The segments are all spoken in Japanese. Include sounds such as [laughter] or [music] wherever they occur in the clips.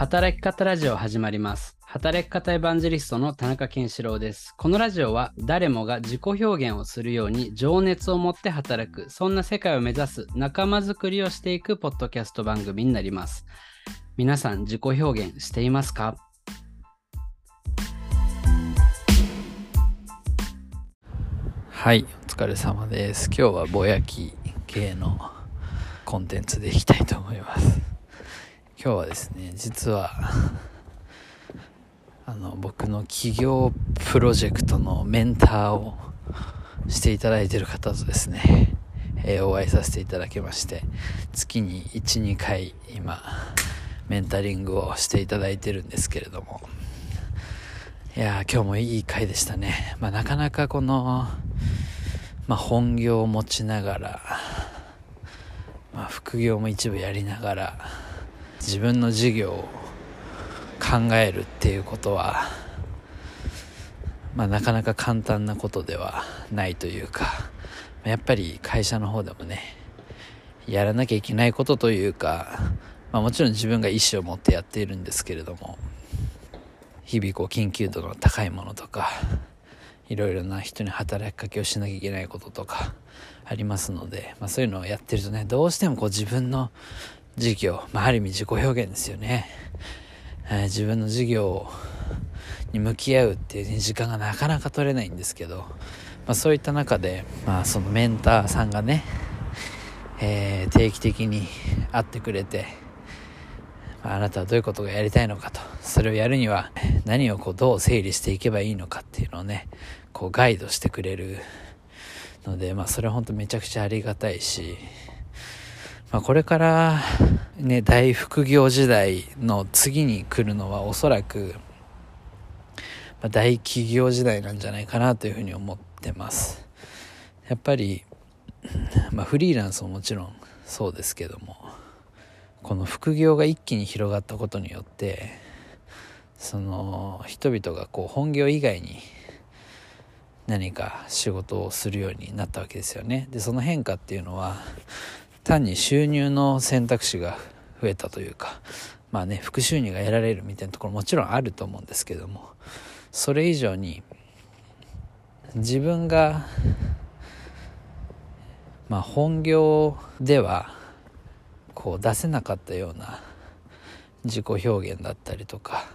働き方ラジオ始まります。働き方エヴァンジェリストの田中健志郎です。このラジオは誰もが自己表現をするように情熱を持って働く、そんな世界を目指す仲間づくりをしていくポッドキャスト番組になります。皆さん自己表現していますか？はい、お疲れ様です。今日はぼやき系のコンテンツでいきたいと思います。今日はですね、実は [laughs] あの僕の起業プロジェクトのメンターをしていただいている方とですね、えーお会いさせていただきまして月に12回今メンタリングをしていただいてるんですけれども。いや今日もいい回でしたね、まあ、なかなかこの、まあ、本業を持ちながら、まあ、副業も一部やりながら自分の事業を考えるっていうことは、まあ、なかなか簡単なことではないというかやっぱり会社の方でもねやらなきゃいけないことというか、まあ、もちろん自分が意思を持ってやっているんですけれども日々こう緊急度の高いものとかいろいろな人に働きかけをしなきゃいけないこととかありますので、まあ、そういうのをやってるとねどうしてもこう自分の事業、まあ、ある意味自己表現ですよね、えー自分の事業に向き合うっていう時間がなかなか取れないんですけど、まあ、そういった中で、まあ、そのメンターさんがね、えー定期的に会ってくれて、まああなたはどういうことがやりたいのかとそれをやるには何をこうどう整理していけばいいのかっていうのをねこうガイドしてくれるので、まあ、それは本当めちゃくちゃありがたいし、まあ、これからね大副業時代の次に来るのはおそらく、ま、大企業時代なんじゃないかなというふうに思ってます。やっぱり、まあ、フリーランスももちろんそうですけどもこの副業が一気に広がったことによってその人々がこう本業以外に何か仕事をするようになったわけですよね。でその変化っていうのは単に収入の選択肢が増えたというかまあね副収入が得られるみたいなところもちろんあると思うんですけどもそれ以上に自分がまあ本業ではこう出せなかったような自己表現だったりとか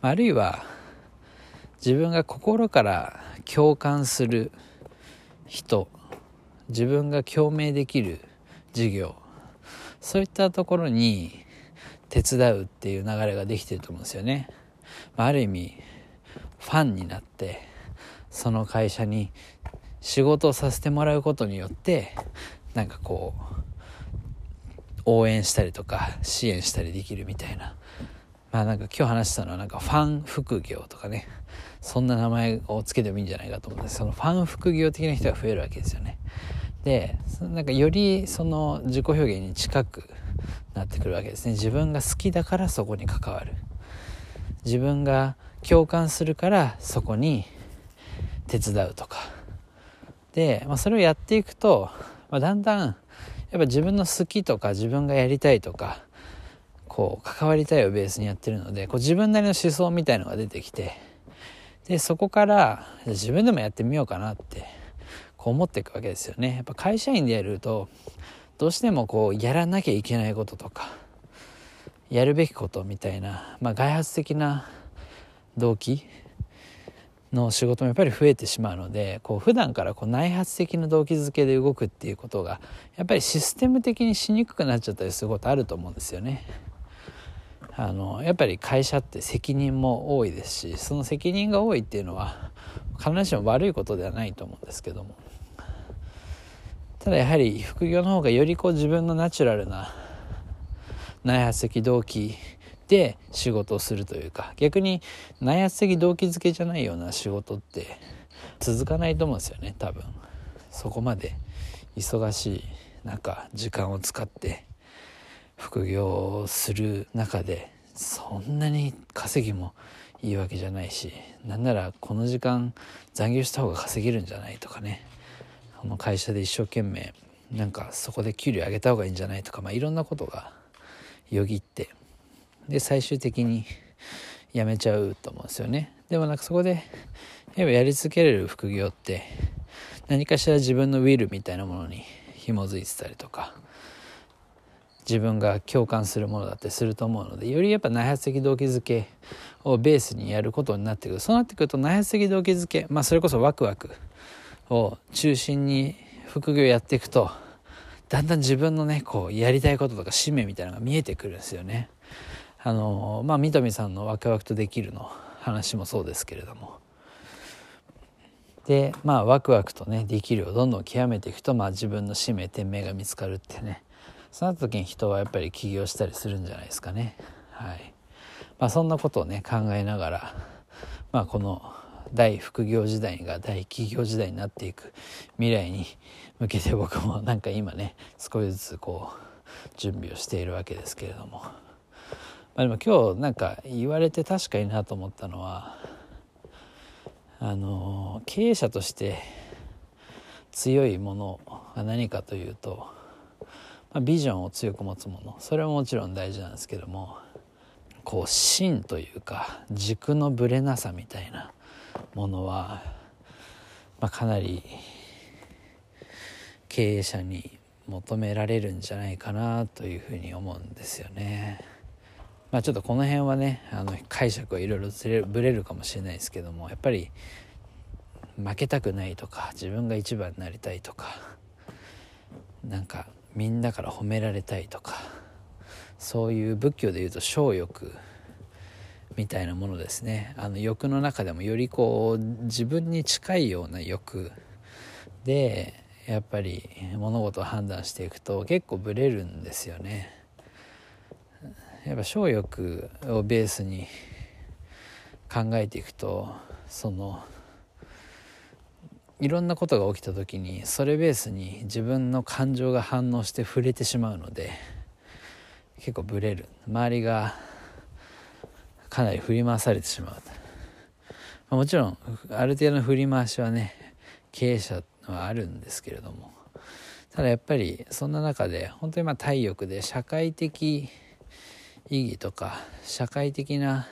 あるいは自分が心から共感する人自分が共鳴できる事業。そういったところに手伝うっていう流れができてると思うんですよね、まあ、ある意味ファンになってその会社に仕事をさせてもらうことによってなんかこう応援したりとか支援したりできるみたいな。まあなんか今日話したのはなんかファン副業とかね。そんな名前をつけてもいいんじゃないかと思うんです。そのファン副業的な人が増えるわけですよね。でなんかよりその自己表現に近くなってくるわけですね。自分が好きだからそこに関わる。自分が共感するからそこに手伝うとか。で、まあ、それをやっていくと、まあ、だんだんやっぱ自分の好きとか自分がやりたいとかこう関わりたいをベースにやってるのでこう自分なりの思想みたいのが出てきてでそこから自分でもやってみようかなってこう思っていくわけですよねやっぱ会社員でやるとどうしてもこうやらなきゃいけないこととかやるべきことみたいな、まあ、外発的な動機の仕事もやっぱり増えてしまうのでこう普段からこう内発的な動機づけで動くっていうことがやっぱりシステム的にしにくくなっちゃったりすることあると思うんですよね。あのやっぱり会社って責任も多いですしその責任が多いっていうのは必ずしも悪いことではないと思うんですけどもただやはり副業の方がよりこう自分のナチュラルな内発的動機で仕事をするというか逆に内発的動機づけじゃないような仕事って続かないと思うんですよね多分。そこまで忙しい中時間を使って副業をする中でそんなに稼ぎもいいわけじゃないしなんならこの時間残業した方が稼げるんじゃないとかね。この会社で一生懸命なんかそこで給料上げた方がいいんじゃないとか、まあ、いろんなことがよぎってで最終的に辞めちゃうと思うんですよね。でもなんかそこでやっぱやり続けれる副業って何かしら自分のウィルみたいなものに紐づいてたりとか自分が共感するものだったりすると思うのでよりやっぱ内発的動機づけをベースにやることになってくる。そうなってくると内発的動機づけまあそれこそワクワクを中心に副業やっていくとだんだん自分のねこうやりたいこととか使命みたいなのが見えてくるんですよね。あのまあ三富さんの「ワクワクとできる」の話もそうですけれども。でまあワクワクとねできるをどんどん極めていくと、まあ、自分の使命天命が見つかるってね。その時に人はやっぱり起業したりするんじゃないですかね。はい。まあそんなことをね考えながらまあこの大副業時代が大企業時代になっていく未来に向けて僕もなんか今ね少しずつこう準備をしているわけですけれども、まあ、でも今日なんか言われて確かになと思ったのはあの経営者として強いものが何かというと、まあ、ビジョンを強く持つものそれはもちろん大事なんですけどもこう芯というか軸のぶれなさみたいなものは、まあ、かなり経営者に求められるんじゃないかなというふうに思うんですよね。まあ、ちょっとこの辺はねあの解釈はいろいろずれぶれるかもしれないですけどもやっぱり負けたくないとか自分が一番になりたいとかなんかみんなから褒められたいとかそういう仏教でいうと小欲みたいなものですね。あの欲の中でもよりこう自分に近いような欲でやっぱり物事を判断していくと結構ブレるんですよね。やっぱ小欲をベースに考えていくとそのいろんなことが起きた時にそれベースに自分の感情が反応して触れてしまうので結構ブレる。周りがかなり振り回されてしまう。もちろんある程度の振り回しはね経営者はあるんですけれども。ただやっぱりそんな中で本当にまあ体力で社会的意義とか社会的な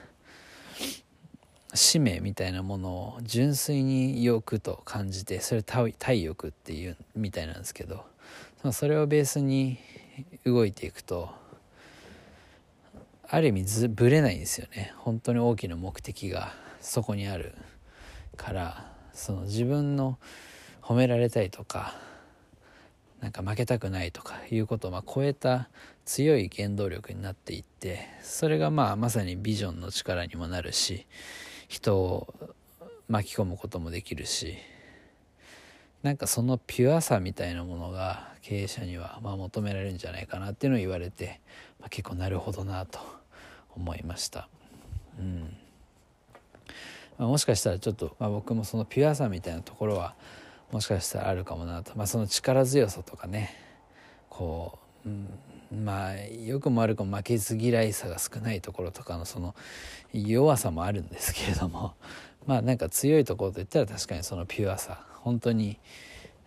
使命みたいなものを純粋に欲と感じてそれ体欲っていうみたいなんですけどそれをベースに動いていくとある意味ずぶれないんですよね。本当に大きな目的がそこにあるからその自分の褒められたいとかなんか負けたくないとかいうことをま超えた強い原動力になっていってそれがまあまさにビジョンの力にもなるし人を巻き込むこともできるしなんかそのピュアさみたいなものが経営者にはま求められるんじゃないかなっていうのを言われて、まあ、結構なるほどなと思いました。うん。まあ、もしかしたらちょっと、まあ、僕もそのピュアさみたいなところはもしかしたらあるかもなと、まあ、その力強さとかね。こう、うん、まあよくも悪くも負けず嫌いさが少ないところとかのその弱さもあるんですけれども。まあなんか強いところといったら確かにそのピュアさ本当に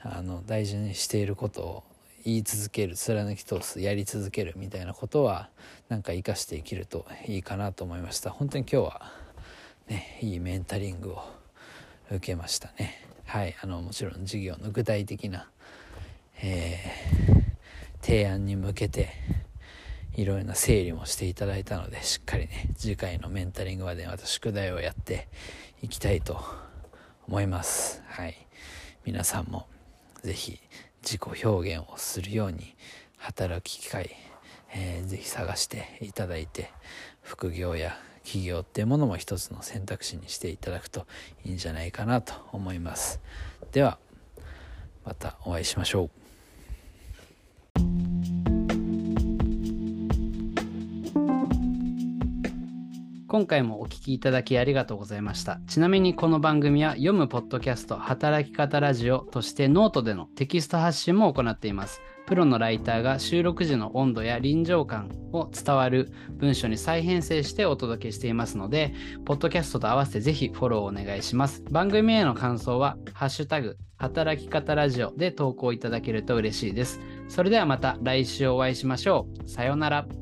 あの大事にしていることを言い続ける貫き通すやり続けるみたいなことはなんか生かして生きるといいかなと思いました。本当に今日はねいいメンタリングを受けましたね。はいあのもちろん授業の具体的な、えー、提案に向けていろいろな整理もしていただいたのでしっかりね次回のメンタリングまでまた宿題をやっていきたいと思います。はい。皆さんも是非自己表現をするように働く機会、えー、ぜひ探していただいて副業や企業っていうものも一つの選択肢にしていただくといいんじゃないかなと思います。ではまたお会いしましょう。今回もお聞きいただきありがとうございました。ちなみにこの番組は読むポッドキャスト働き方ラジオとしてノートでのテキスト発信も行っています。プロのライターが収録時の温度や臨場感を伝わる文章に再編成してお届けしていますので、ポッドキャストと合わせてぜひフォローお願いします。番組への感想は、ハッシュタグ、働き方ラジオで投稿いただけると嬉しいです。それではまた来週お会いしましょう。さようなら。